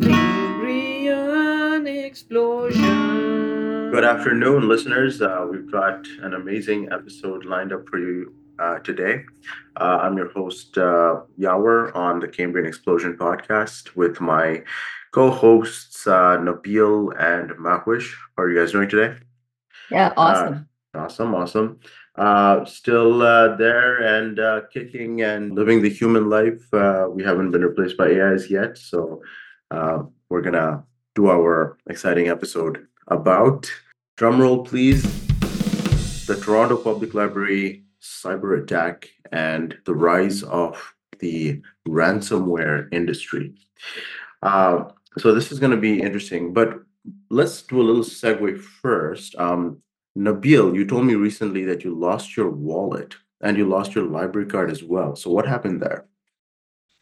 Cambrian explosion. Good afternoon, listeners. Uh, we've got an amazing episode lined up for you uh, today. Uh, I'm your host, uh, Yawer, on the Cambrian Explosion podcast with my co hosts, uh, Nabil and Mahwish. How are you guys doing today? Yeah, Uh, awesome. awesome, awesome. Uh, still uh, there and uh, kicking and living the human life. Uh, we haven't been replaced by AIs yet, so uh, we're gonna do our exciting episode about drumroll, please. The Toronto Public Library cyber attack and the rise of the ransomware industry. Uh, so this is going to be interesting, but let's do a little segue first. Um, Nabil, you told me recently that you lost your wallet and you lost your library card as well. So what happened there?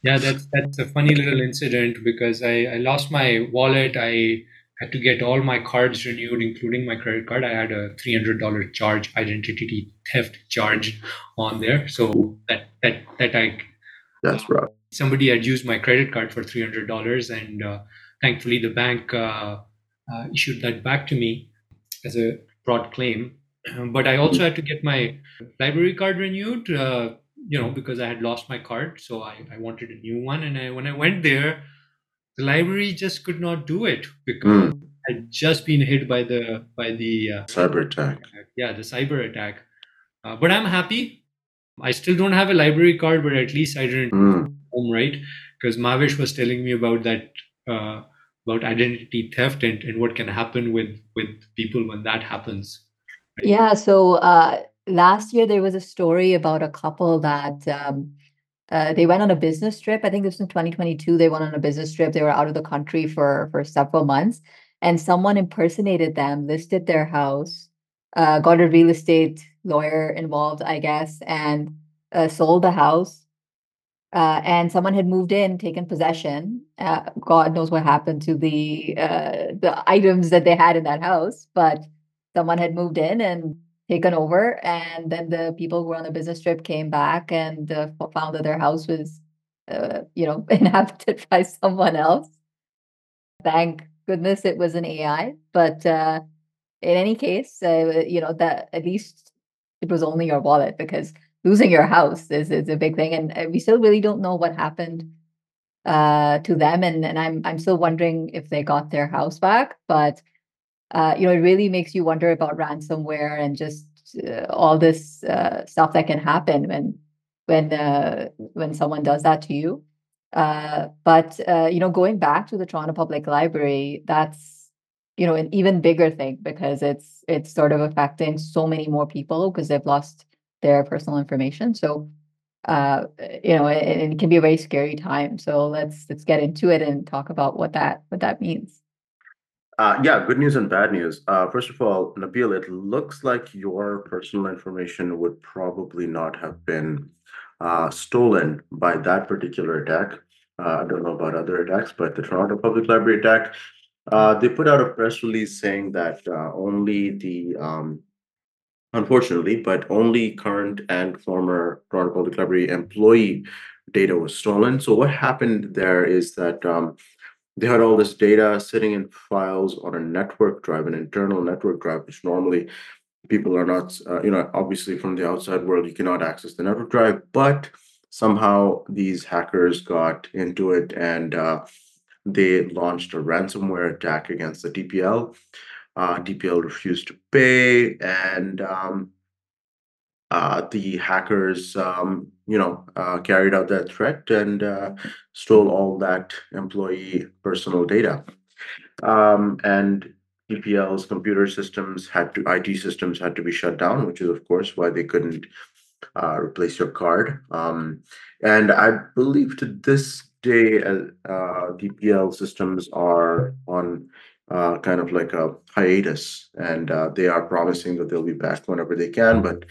Yeah, that's that's a funny little incident because I, I lost my wallet. I had to get all my cards renewed, including my credit card. I had a three hundred dollar charge, identity theft charge on there. So that that that I That's rough. somebody had used my credit card for three hundred dollars, and uh, thankfully the bank uh, uh, issued that back to me as a fraud claim. But I also had to get my library card renewed. You know, because I had lost my card, so I, I wanted a new one. And I, when I went there, the library just could not do it because Mm, I'd just been hit by the by the uh, cyber attack. yeah the cyber attack. Uh, but I'm happy. I still don't have a library card, but at least I didn't Mm, home, right? Because Mahwish was telling me about that uh, about identity theft and, and what can happen with with people when that happens. Yeah, so uh, last year there was a story about a couple that um, uh, they went on a business trip. I think this was in 2022. They went on a business trip. They were out of the country for for several months, and someone impersonated them, listed their house, uh, got a real estate lawyer involved, I guess, and uh, sold the house. Uh, and someone had moved in, taken possession. Uh, God knows what happened to the uh, the items that they had in that house, but someone had moved in and taken over. And then the people who were on a business trip came back and uh, found that their house was, uh, you know, inhabited by someone else. Thank goodness it was an AI. But uh, in any case, uh, you know that at least it was only your wallet because losing your house is is a big thing, and uh, we still really don't know what happened uh, to them, and and I'm I'm still wondering if they got their house back. But uh, you know, it really makes you wonder about ransomware and just uh, all this uh, stuff that can happen when when uh, when someone does that to you. Uh, but you know, going back to the Toronto Public Library, that's you know an even bigger thing because it's it's sort of affecting so many more people because they've lost their personal information. So uh, you know, it, it can be a very scary time. So let's let's get into it and talk about what that what that means. Uh, yeah, good news and bad news. Uh, first of all, Nabil, it looks like your personal information would probably not have been uh, stolen by that particular attack. Uh, I don't know about other attacks, but the Toronto Public Library attack, uh, they put out a press release saying that uh, only the, um, unfortunately, but only current and former Toronto Public Library employee data was stolen. So what happened there is that um, they had all this data sitting in files on a network drive, an internal network drive, which normally people are not, uh, you know, obviously from the outside world, you cannot access the network drive, but somehow these hackers got into it and uh, they launched a ransomware attack against the TPL. Uh, TPL refused to pay, and um, uh, the hackers, um, you know, uh, carried out that threat and uh, stole all that employee personal data. Um, and TPL's computer systems had to, IT systems had to be shut down, which is of course why they couldn't uh, replace your card. Um, and I believe to this day, uh, uh, TPL systems are on uh, kind of like a hiatus, and uh, they are promising that they'll be back whenever they can, but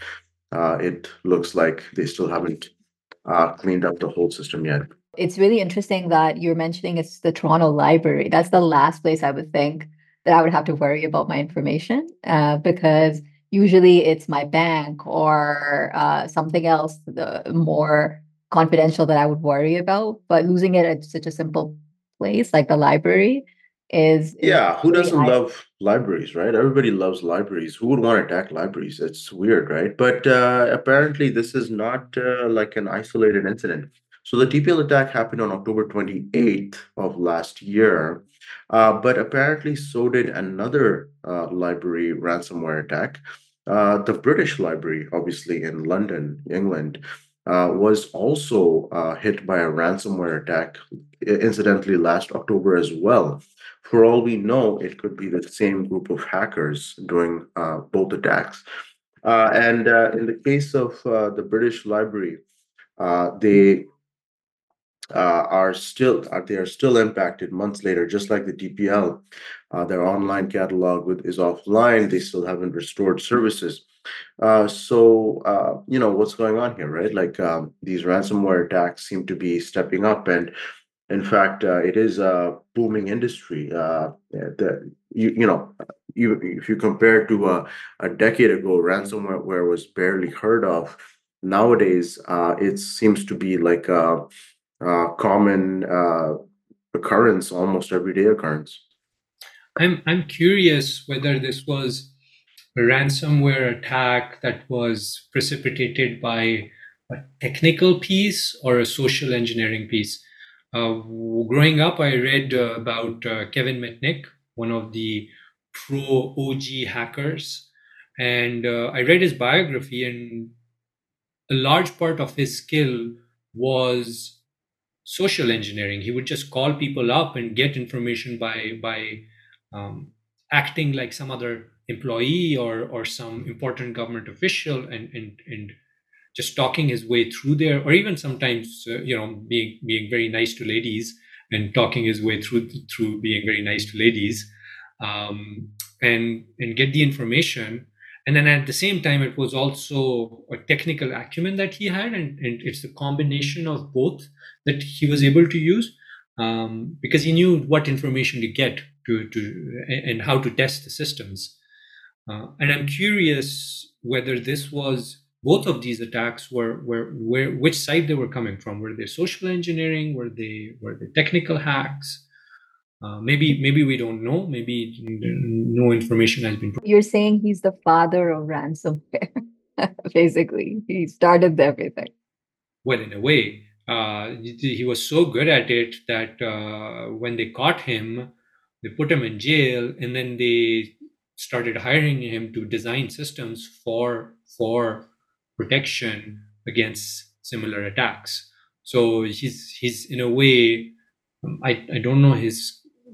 uh, it looks like they still haven't uh, cleaned up the whole system yet. It's really interesting that you're mentioning it's the Toronto Library. That's the last place I would think that I would have to worry about my information uh, because usually it's my bank or uh, something else the more confidential that I would worry about. But losing it at such a simple place, like the library, is, is Yeah, who doesn't love libraries, right? Everybody loves libraries. Who would want to attack libraries? It's weird, right? But uh, apparently, this is not uh, like an isolated incident. So the TPL attack happened on October 28th of last year, uh, but apparently so did another uh, library ransomware attack. Uh, the British Library, obviously in London, England, uh, was also uh, hit by a ransomware attack, incidentally, last October as well. For all we know, it could be the same group of hackers doing uh, both attacks. Uh, and uh, in the case of uh, the British Library, uh, they uh, are still they are still impacted months later, just like the TPL. Their online catalog with, is offline. They still haven't restored services. So you know what's going on here, right? Like um, these ransomware attacks seem to be stepping up, and in fact, uh, it is a booming industry. Uh, you you know you, if you compare to a, a decade ago, ransomware was barely heard of. Nowadays, uh, it seems to be like a uh, common uh, occurrence, almost everyday occurrence. I'm I'm curious whether this was a ransomware attack that was precipitated by a technical piece or a social engineering piece. Uh, growing up, I read uh, about uh, Kevin Mitnick, one of the pro OG hackers, and I read his biography, and a large part of his skill was social engineering. He would just call people up and get information by by um, acting like some other employee or or some important government official and and and just talking his way through there or even sometimes uh, you know being being very nice to ladies and talking his way through through being very nice to ladies um, and and get the information. And then at the same time it was also a technical acumen that he had and, and it's the combination of both that he was able to use um, because he knew what information to get to, to and how to test the systems. Uh, and i'm curious whether this was both of these attacks were were where which side they were coming from were they social engineering were they were they technical hacks uh, maybe maybe we don't know maybe no information has been You're saying he's the father of ransomware, basically. He started everything. well in a way uh, he was so good at it that uh, when they caught him they put him in jail and then they started hiring him to design systems for for protection against similar attacks so he's he's in a way um, i i don't know his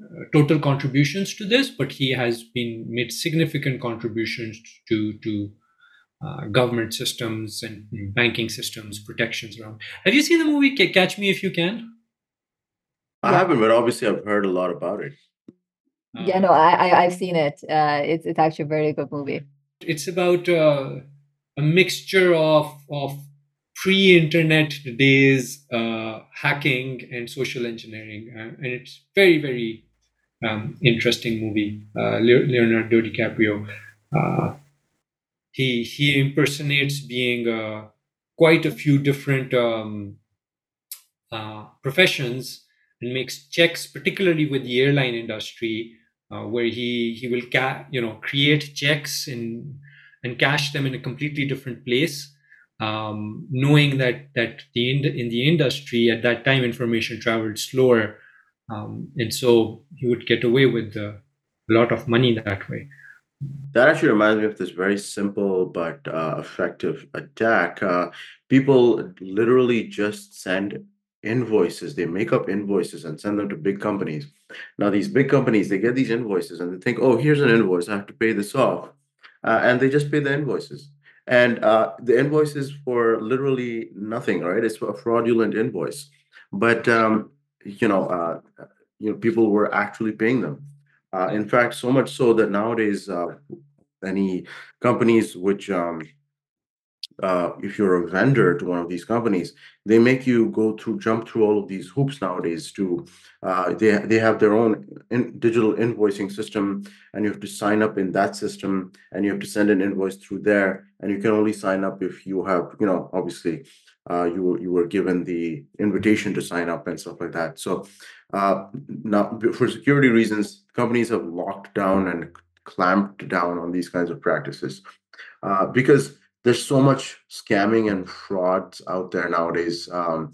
uh, total contributions to this but he has been made significant contributions to to uh, government systems and banking systems protections around have you seen the movie catch me if you can I Yeah. haven't, but obviously I've heard a lot about it. Yeah, no, I, I I've seen it. Uh, it's it's actually a very good movie. it's about uh, a mixture of of pre-internet days uh, hacking and social engineering uh, and it's very very um, interesting movie. Uh, Le- leonardo dicaprio uh, he he impersonates being uh, quite a few different um, uh, professions and makes checks particularly with the airline industry where he he will ca- you know create checks and and cash them in a completely different place um, knowing that that the in, in the industry at that time information traveled slower um, and so he would get away with a lot of money that way That actually reminds me of this very simple but uh, effective attack. Uh, people literally just send invoices. They make up invoices and send them to big companies. Now, these big companies, they get these invoices and they think, oh, here's an invoice. I have to pay this off. Uh, and they just pay the invoices. And uh, the invoice is for literally nothing, right? It's a fraudulent invoice. But, um, you know, uh, you know, people were actually paying them. Uh, in fact, so much so that nowadays, uh, any companies which, um, uh, if you're a vendor to one of these companies, they make you go through, jump through all of these hoops nowadays. To uh, they they have their own in, digital invoicing system, and you have to sign up in that system, and you have to send an invoice through there, and you can only sign up if you have, you know, obviously, uh, you were you were given the invitation to sign up and stuff like that. So Uh, now, for security reasons, companies have locked down and clamped down on these kinds of practices uh, because there's so much scamming and frauds out there nowadays. Um,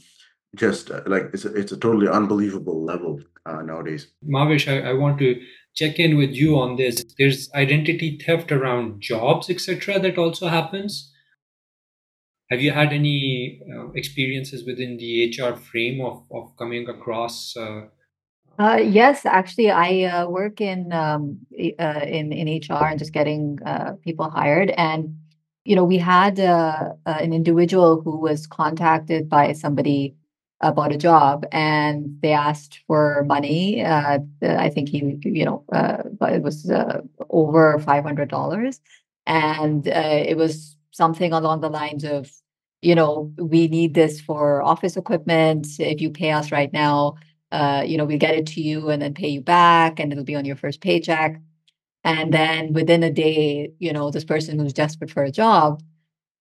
just uh, like it's a, it's a totally unbelievable level uh, nowadays. Mahwish, I, I want to check in with you on this. There's identity theft around jobs, etc., that also happens. Have you had any uh, experiences within the HR frame of, of coming across? Uh, uh, yes, actually, I uh, work in um, uh, in in HR and just getting uh, people hired. And you know, we had uh, uh, an individual who was contacted by somebody about a job, and they asked for money. Uh, I think he, you know, but it was over five hundred dollars, and it was something along the lines of you know, we need this for office equipment. If you pay us right now, uh, you know, we get it to you and then pay you back, and it'll be on your first paycheck. And then within a day, you know, this person who's desperate for a job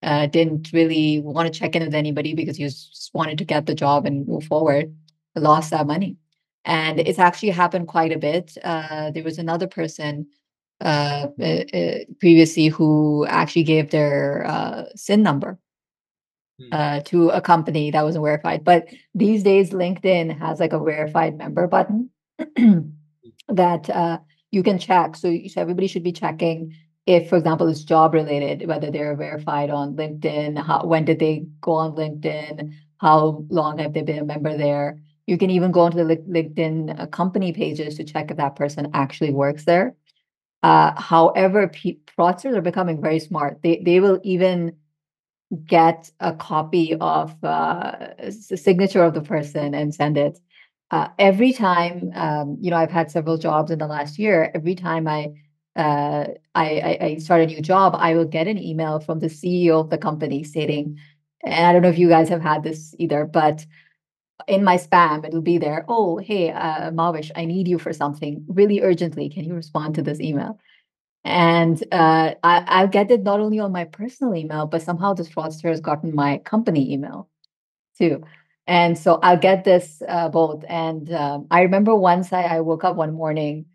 uh, didn't really want to check in with anybody because he just wanted to get the job and move forward, lost that money. And it's actually happened quite a bit. Uh, there was another person uh, uh, uh previously who actually gave their uh, SIN number Hmm. uh, to a company that wasn't verified. But these days, LinkedIn has like a verified member button that uh, you can check. So, so everybody should be checking if, for example, it's job related, whether they're verified on LinkedIn, how, when did they go on LinkedIn, how long have they been a member there. You can even go onto the LinkedIn uh, company pages to check if that person actually works there. Uh, however, p- fraudsters are becoming very smart. They they will even get a copy of uh, the signature of the person and send it. Uh, every time, um, you know, I've had several jobs in the last year. Every time I, uh, I, I start a new job, I will get an email from the CEO of the company stating, and I don't know if you guys have had this either, but in my spam, it'll be there. Oh, hey, uh, Mahwish, I need you for something really urgently. Can you respond to this email? And uh, I, I'll get it not only on my personal email, but somehow this fraudster has gotten my company email too. And so I'll get this uh, both. And um, I remember once I, I, woke up one morning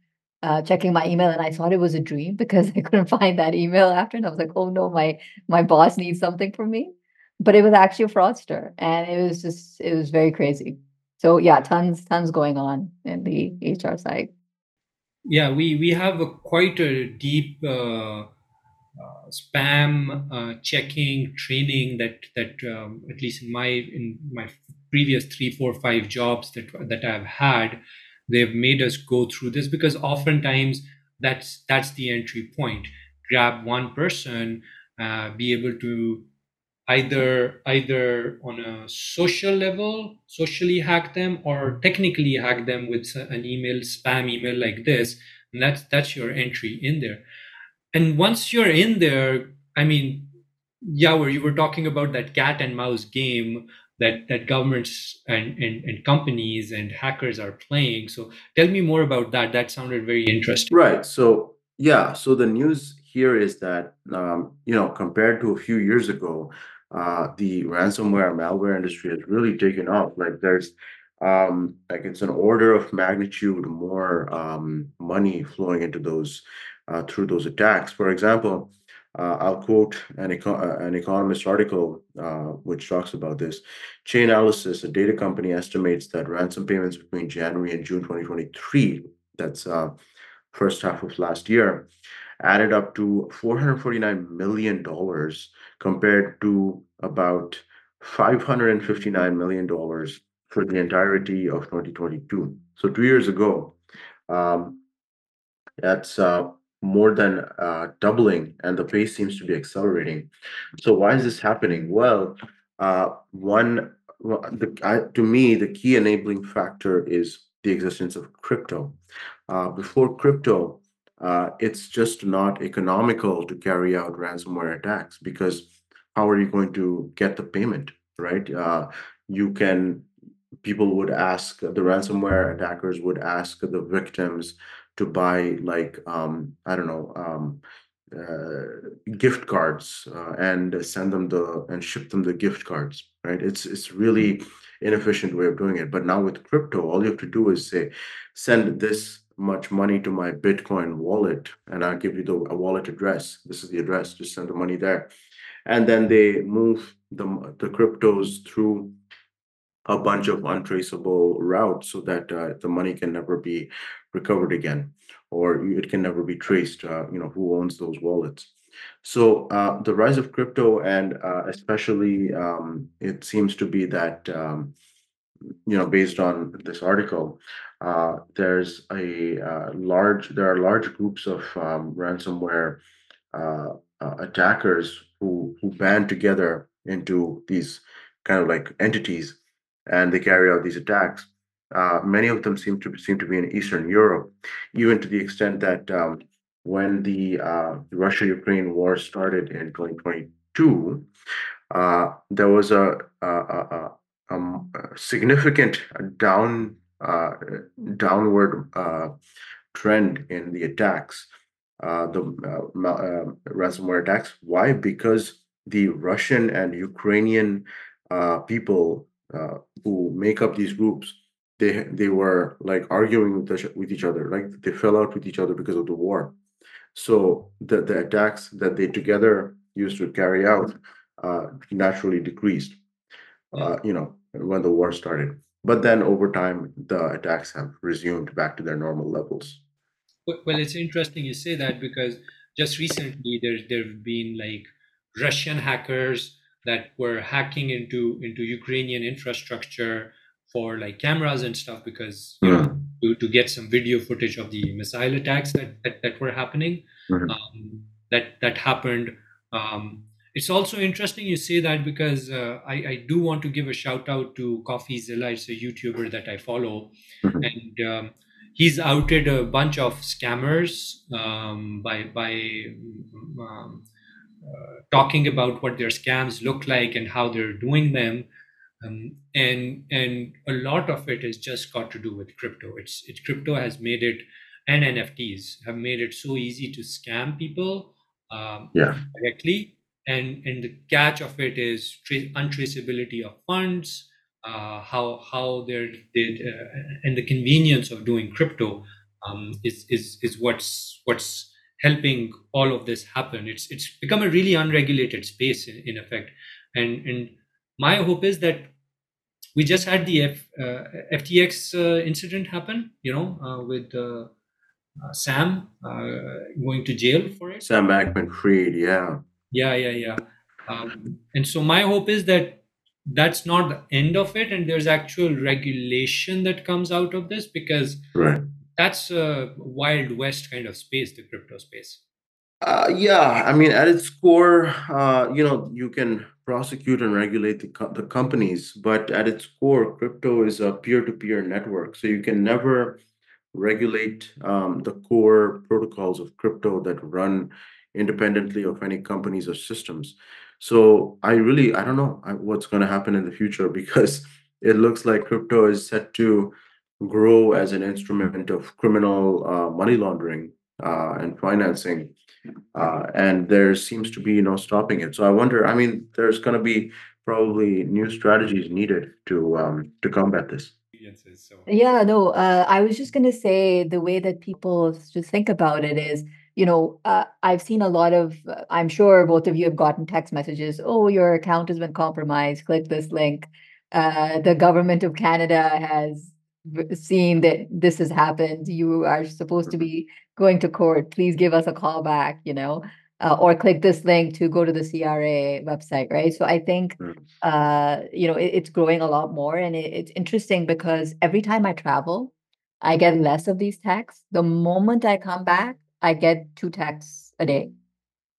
uh, checking my email and I thought it was a dream because I couldn't find that email after. And I was like, oh no, my my boss needs something from me. But it was actually a fraudster. And it was just, it was very crazy. So yeah, tons, tons going on in the HR side yeah we we have a quite a deep uh, uh, spam uh, checking training that that um, at least in my in my previous three four five jobs that that i've had they've made us go through this because oftentimes that's that's the entry point. Grab one person uh, be able to either either on a social level socially hack them or technically hack them with an email spam email like this and that's that's your entry in there and once you're in there i mean yeah where you were talking about that cat and mouse game that that governments and, and, and companies and hackers are playing. So tell me more about that. That sounded very interesting. Right. So yeah. So the news here is that um, you know compared to a few years ago uh, the ransomware malware industry has really taken off. Like there's um, like it's an order of magnitude more um, money flowing into those through those attacks. For example, uh, I'll quote an, eco- uh, an economist article uh, which talks about this. Chainalysis, a data company, estimates that ransom payments between January and June 2023, that's uh, first half of last year, added up to $449 million compared to about $559 million for the entirety of 2022. So two years ago, um, that's uh, more than uh, doubling, and the pace seems to be accelerating. So why is this happening? Well, uh, one, the, I, to me, the key enabling factor is the existence of crypto. Uh, before crypto, uh, it's just not economical to carry out ransomware attacks because how are you going to get the payment, right? Uh, you can, people would ask, the ransomware attackers would ask the victims to buy like, um, I don't know, um, uh, gift cards uh, and send them the and ship them the gift cards right it's it's really inefficient way of doing it. But now with crypto, all you have to do is say, send this much money to my Bitcoin wallet, and I'll give you the wallet address. This is the address. Just send the money there, and then they move the the cryptos through a bunch of untraceable routes so that uh, the money can never be recovered again or it can never be traced uh, you know who owns those wallets so uh, the rise of crypto and uh, especially um, it seems to be that um, you know based on this article uh, there's a uh, large there are large groups of um, ransomware uh, uh, attackers who who band together into these kind of like entities and they carry out these attacks. Uh, many of them seem to seem to be in Eastern Europe, even to the extent that um, when the uh, Russia-Ukraine war started in 2022, uh, there was a, a, a, a significant down uh, downward uh, trend in the attacks, uh, the ransomware attacks. Why? Because the Russian and Ukrainian people who make up these groups they they were like arguing with, the, with each other like they fell out with each other because of the war. So the, the attacks that they together used to carry out uh, naturally decreased uh, you know when the war started. But then over time the attacks have resumed back to their normal levels. Well it's interesting you say that because just recently there there have been like russian hackers that were hacking into into Ukrainian infrastructure for like cameras and stuff because you know to, to get some video footage of the missile attacks that that, that were happening mm. um, that that happened um, it's also interesting you say that because uh, I, I do want to give a shout out to CoffeeZilla. It's a YouTuber that I follow, mm-hmm. and um, he's outed a bunch of scammers um, by by um, uh, talking about what their scams look like and how they're doing them. Um, and and a lot of it is just got to do with crypto. It's it crypto has made it and NFTs have made it so easy to scam people um, yeah. directly. And and the catch of it is tra- untraceability of funds, uh, how how they're did, uh, and the convenience of doing crypto um, is is is what's what's helping all of this happen. It's it's become a really unregulated space in, in effect, and and my hope is that we just had the F, uh, FTX uh, incident happen, you know, uh, with uh, uh, Sam uh, going to jail for it. Sam Bankman-Fried, yeah, yeah, yeah, yeah. Um, and so my hope is that that's not the end of it, and there's actual regulation that comes out of this because right that's a wild west kind of space the crypto space uh, yeah i mean at its core uh, you know you can prosecute and regulate the, co- the companies but at its core crypto is a peer-to-peer network so you can never regulate um, the core protocols of crypto that run independently of any companies or systems so i really i don't know what's going to happen in the future because it looks like crypto is set to grow as an instrument of criminal uh, money laundering uh, and financing. Uh, and there seems to be no stopping it. So I wonder, I mean, there's going to be probably new strategies needed to um, to combat this. Yeah, no, uh, I was just going to say the way that people just think about it is, you know, uh, I've seen a lot of, uh, I'm sure both of you have gotten text messages, oh, your account has been compromised, click this link. Uh, the government of Canada has seeing that this has happened you are supposed to mm-hmm. be going to court please give us a call back you know uh, or click this link to go to the CRA website, right? So I think, mm. uh, you know, it, it's growing a lot more, and it, it's interesting because every time I travel, I get less of these texts. The moment I come back, I get two texts a day,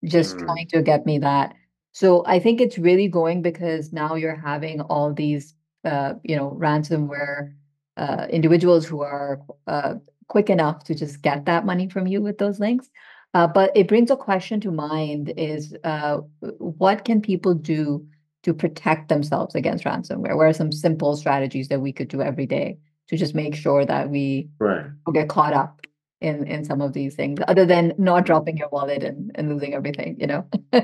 just mm. trying to get me that. So I think it's really going because now you're having all these, uh, you know, ransomware uh, individuals who are uh, quick enough to just get that money from you with those links. Uh, but it brings a question to mind is uh, what can people do to protect themselves against ransomware? What are some simple strategies that we could do every day to just make sure that we right. get caught up in, in some of these things, other than not dropping your wallet and, and losing everything, you know?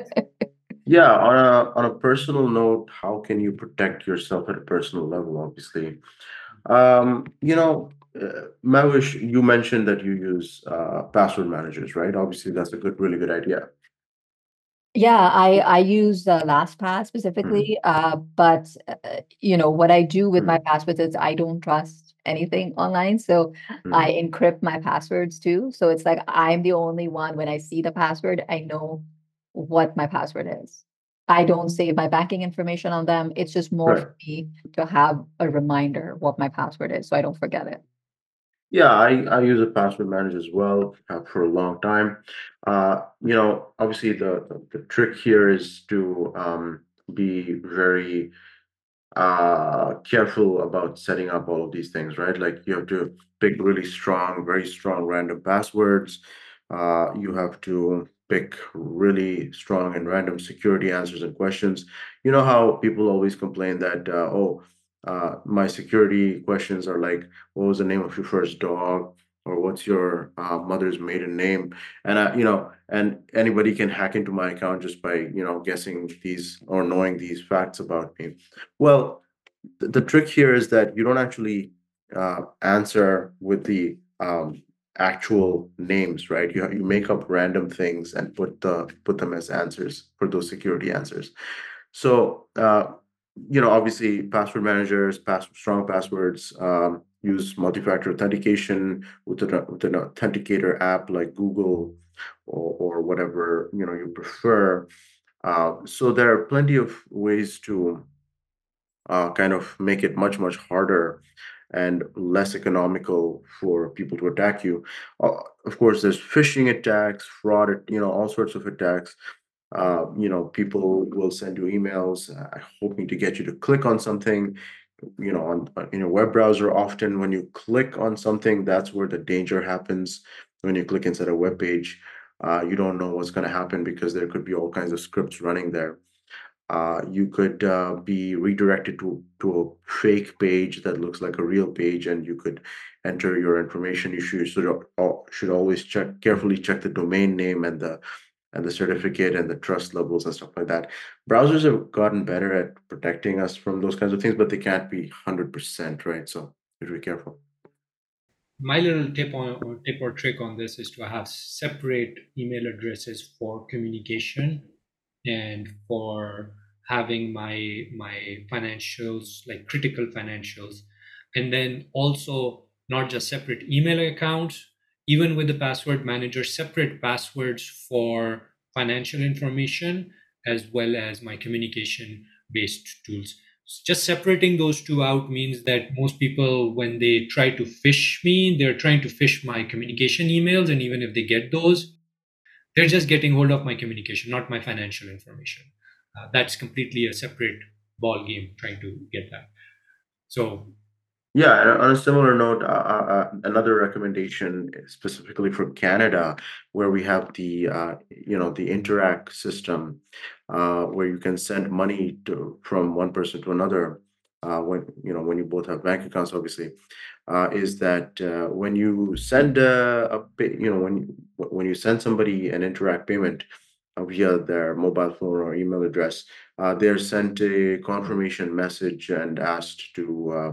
Yeah, on a on a personal note, how can you protect yourself at a personal level? Obviously, um, you know, uh, Mahwish, you mentioned that you use uh, password managers, right? Obviously, that's a good, really good idea. Yeah, I I use uh, LastPass specifically, uh, but uh, you know what I do with my mhm, passwords is I don't trust anything online, so I mhm. encrypt my passwords too. So it's like I'm the only one when I see the password, I know what my password is. I don't save my banking information on them. It's just more Right. for me to have a reminder what my password is, so I don't forget it. Yeah, I I use a password manager as well, have for a long time. Uh, you know, obviously the the, the trick here is to um, be very uh careful about setting up all of these things right like you have to pick really strong very strong random passwords uh you have to pick really strong and random security answers and questions. You know how people always complain that uh, oh uh my security questions are like what was the name of your first dog? Or what's your uh, mother's maiden name? And I, you know and anybody can hack into my account just by you know guessing these or knowing these facts about me. Well, the, the trick here is that you don't actually uh, answer with the um, actual names, right? You you make up random things and put the put them as answers for those security answers. So uh, you know, obviously, password managers, pass strong passwords, um, use multi-factor authentication with an, with an authenticator app like Google or, or whatever you know you prefer. Uh, so there are plenty of ways to uh, kind of make it much much harder and less economical for people to attack you. Uh, of course, there's phishing attacks, fraud, you know, all sorts of attacks. Uh, you know, people will send you emails uh, hoping to get you to click on something. You know, on on- in a web browser, often when you click on something, that's where the danger happens. When you click inside a web page, uh, you don't know what's going to happen because there could be all kinds of scripts running there uh, you could uh, be redirected to to a fake page that looks like a real page, and you could enter your information. You should should, should always check carefully check the domain name and the and the certificate and the trust levels and stuff like that. Browsers have gotten better at protecting us from those kinds of things, but they can't be one hundred percent right. So you should be careful. My little tip on or tip or trick on this is to have separate email addresses for communication and for having my my financials like critical financials. And then also not just separate email accounts even with the password manager separate passwords for financial information as well as my communication based tools. Just separating those two out means that most people when they try to phish me they're trying to phish my communication emails and even if they get those they're just getting hold of my communication, not my financial information. Uh, that's completely a separate ball game trying to get that. So Yeah, on a similar note, uh, uh, uh, another recommendation specifically for Canada, where we have the uh, you know the Interac system, uh, where you can send money to from one person to another, uh, when you know when you both have bank accounts, obviously, is that when you send a, a you know when when you send somebody an Interac payment uh, via their mobile phone or email address, uh, they're sent a confirmation message and asked to. Uh,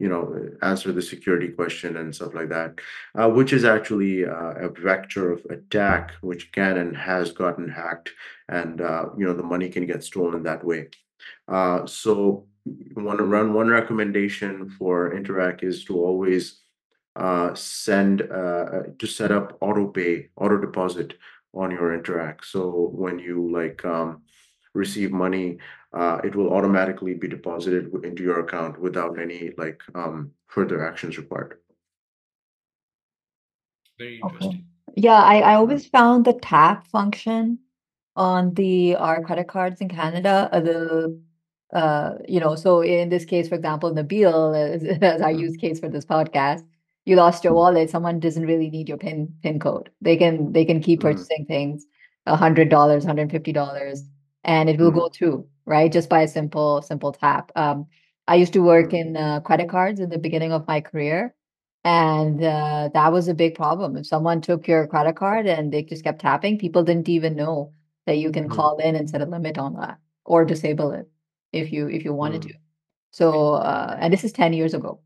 you know answer the security question and stuff like that uh, which is actually uh, a vector of attack which can and has gotten hacked and uh, you know the money can get stolen that way so one run one recommendation for Interac is to always uh, send uh, uh, to set up auto pay auto deposit on your Interac so when you like um, receive money uh, it will automatically be deposited into your account without any like um, further actions required. very Okay. interesting. Yeah, I, I always found the tap function on the our credit cards in Canada, uh, the uh, you know, so in this case, for example, Nabil is as our mm, use case for this podcast, you lost your wallet, someone doesn't really need your PIN PIN code. They can they can keep mm, purchasing things, a hundred dollars, hundred and fifty dollars, and it will mm, go through, right? Just by a simple, simple tap. Um, I used to work mm. in uh, credit cards in the beginning of my career. And uh, that was a big problem. If someone took your credit card and they just kept tapping, people didn't even know that you can Mhm. call in and set a limit on that or disable it if you if you wanted Mm. to. So uh, and this is 10 years ago.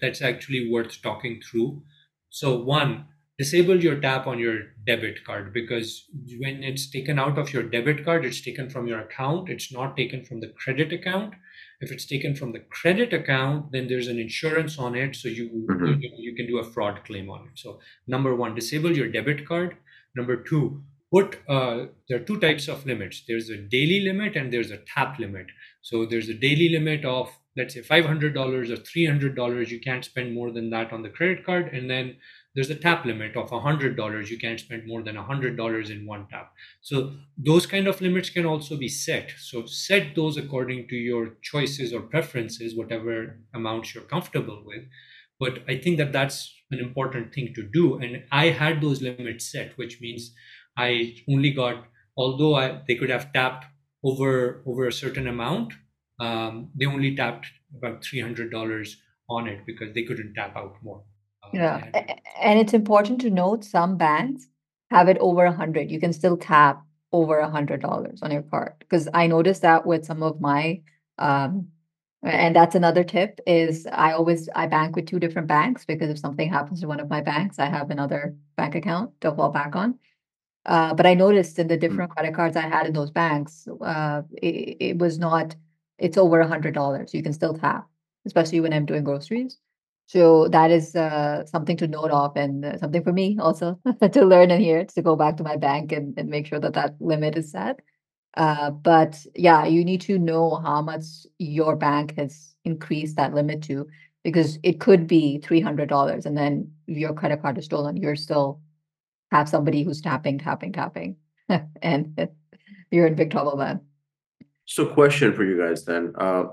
That's actually worth talking through. So, one, disable your tap on your debit card because when it's taken out of your debit card, it's taken from your account, it's not taken from the credit account. If it's taken from the credit account, then there's an insurance on it, so you Mhm. you, you can do a fraud claim on it. So, number one, disable your debit card. Number two, put uh, there are two types of limits. There's a daily limit and there's a tap limit. So there's a daily limit of let's say $500 or $300 you can't spend more than that on the credit card. And then there's a tap limit of $100 you can't spend more than $100 in one tap. So those kind of limits can also be set. So set those according to your choices or preferences whatever amounts you're comfortable with. But i think that that's an important thing to do. And i had those limits set which means i only got although I, they could have tapped over over a certain amount um, they only tapped about $300 on it because they couldn't tap out more Uh, Yeah. had a- to- a- And it's important to note some banks have it over a hundred. You can still tap over a hundred dollars on your card. Because I noticed that with some of my um and that's another tip is I always I bank with two different banks because if something happens to one of my banks, I have another bank account to fall back on. Uh, but I noticed in the different credit cards I had in those banks, uh, it, it was not, it's over a hundred dollars. You can still tap, especially when I'm doing groceries. So that is uh, something to note of and uh, something for me also to learn in here to go back to my bank and, and make sure that that limit is set. Uh, but yeah, you need to know how much your bank has increased that limit to because it could be $300 and then your credit card is stolen. You're still have somebody who's tapping, tapping, tapping, and you're in big trouble then. So question for you guys then, uh,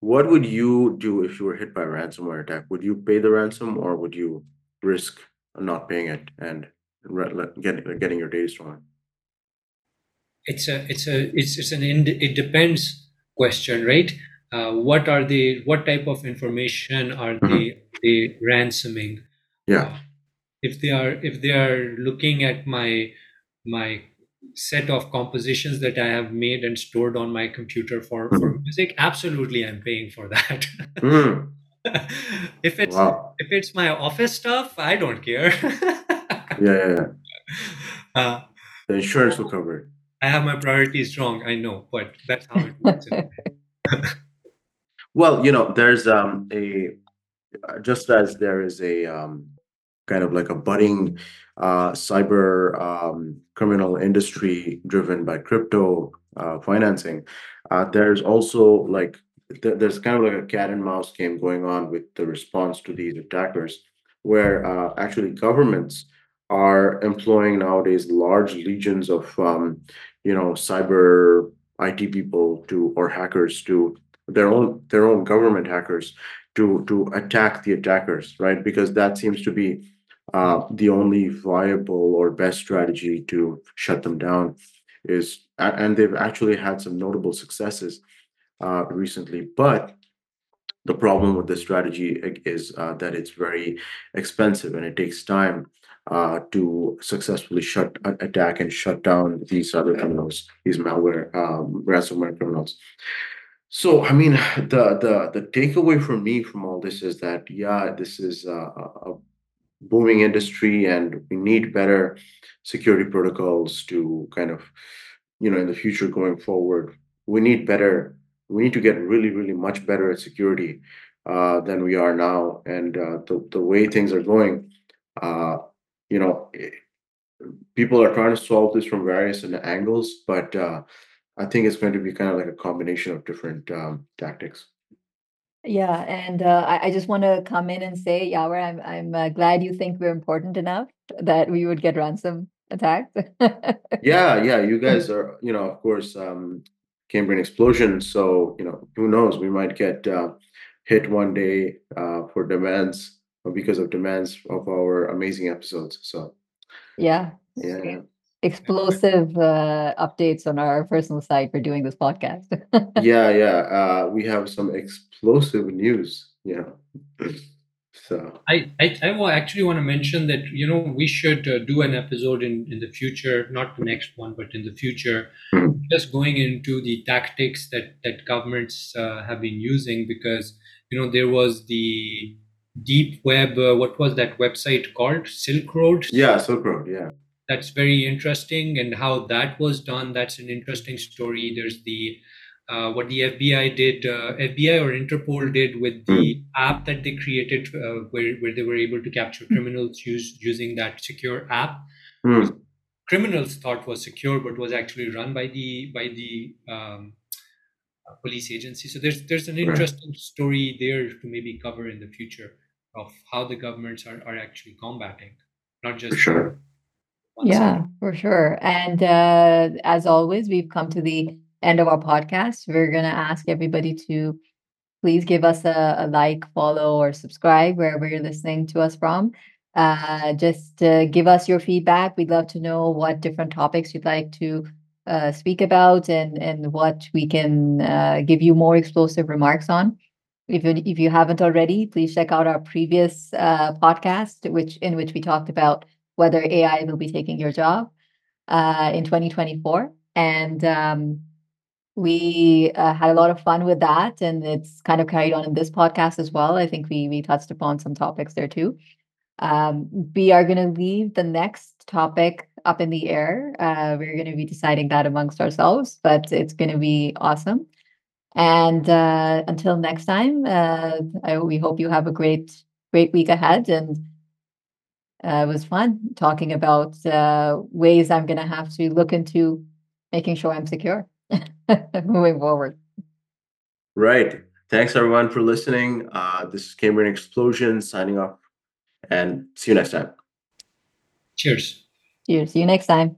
what would you do if you were hit by a ransomware attack? Would you pay the ransom or would you risk not paying it and re- getting, getting your data stolen? it's a it's a it's it's an ind- it depends question right uh, what are the what type of information are Mhm. they they ransoming Yeah, Uh, if they are if they are looking at my my set of compositions that i have made and stored on my computer for for music absolutely i'm paying for that. Hmm, if it's wow, if it's my office stuff i don't care. Yeah, yeah, yeah. uh, The insurance will cover it. i have my priorities wrong i know but that's how it works. Well, you know, there's um a just as there is a um kind of like a budding uh cyber um criminal industry driven by crypto uh financing, uh there's also like th- there's kind of like a cat and mouse game going on with the response to these attackers, where uh actually governments are employing nowadays large legions of um you know cyber IT people to or hackers to their own their own government hackers to to attack the attackers right? Because that seems to be uh, the only viable or best strategy to shut them down is and they've actually had some notable successes uh, recently but the problem with this strategy is uh, that it's very expensive and it takes time uh, to successfully shut attack and shut down these other criminals these malware um, ransomware criminals. So, I mean, the the the takeaway for me from all this is that yeah, this is a a booming industry, and we need better security protocols to kind of, you know, in the future going forward, we need better. We need to get really, really much better at security uh, than we are now, and uh, the the way things are going, uh, you know, eh, people are trying to solve this from various angles, but. Uh, I think it's going to be kind of like a combination of different um, tactics. Yeah, and uh, I, I just want to come in and say, Yawer, I'm I'm uh, glad you think we're important enough that we would get ransom attacked. Yeah, yeah, you guys are, you know, of course, um, Cambrian explosion. So, you know, who knows? We might get uh, hit one day uh, for demands or because of demands of our amazing episodes. So, yeah, yeah, yeah. Explosive uh, updates on our personal site for doing this podcast. yeah, yeah. Uh, we have some explosive news. Yeah. So I, I, I wa- actually want to mention that you know we should uh, do an episode in, in the future, not the next one, but in the future, Mhm. just going into the tactics that that governments uh, have been using because you know there was the deep web. Uh, what was that website called? Silk Road. yeah, Silk Road, yeah. That's very interesting and how that was done that's an interesting story there's the uh, what the fbi did uh, fbi or interpol did with the app that they created uh, where, where they were able to capture criminals use, using that secure app Hmm. criminals thought was secure but was actually run by the by the um, police agency so there's there's an Right. interesting story there to maybe cover in the future of how the governments are, are actually combating not just For sure. Yeah, for sure. And uh, as always, we've come to the end of our podcast. We're going to ask everybody to please give us a, a like, follow, or subscribe wherever you're listening to us from. Uh, just uh, give us your feedback. We'd love to know what different topics you'd like to uh, speak about and, and what we can uh, give you more explosive remarks on. If you, if you haven't already, please check out our previous uh, podcast, which in which we talked about whether AI will be taking your job uh, in 2024. And um, we uh, had a lot of fun with that, and it's kind of carried on in this podcast as well. I think we we touched upon some topics there too. Um, we are going to leave the next topic up in the air. Uh, we're going to be deciding that amongst ourselves, but it's going to be awesome. And uh, until next time, uh, I, we hope you have a great great week ahead and uh, it was fun talking about uh, ways I'm going to have to look into making sure I'm secure moving forward. Right. Thanks everyone for listening. Uh, this is Cambrian Explosion signing off and see you next time. cheers Cheers. See you next time.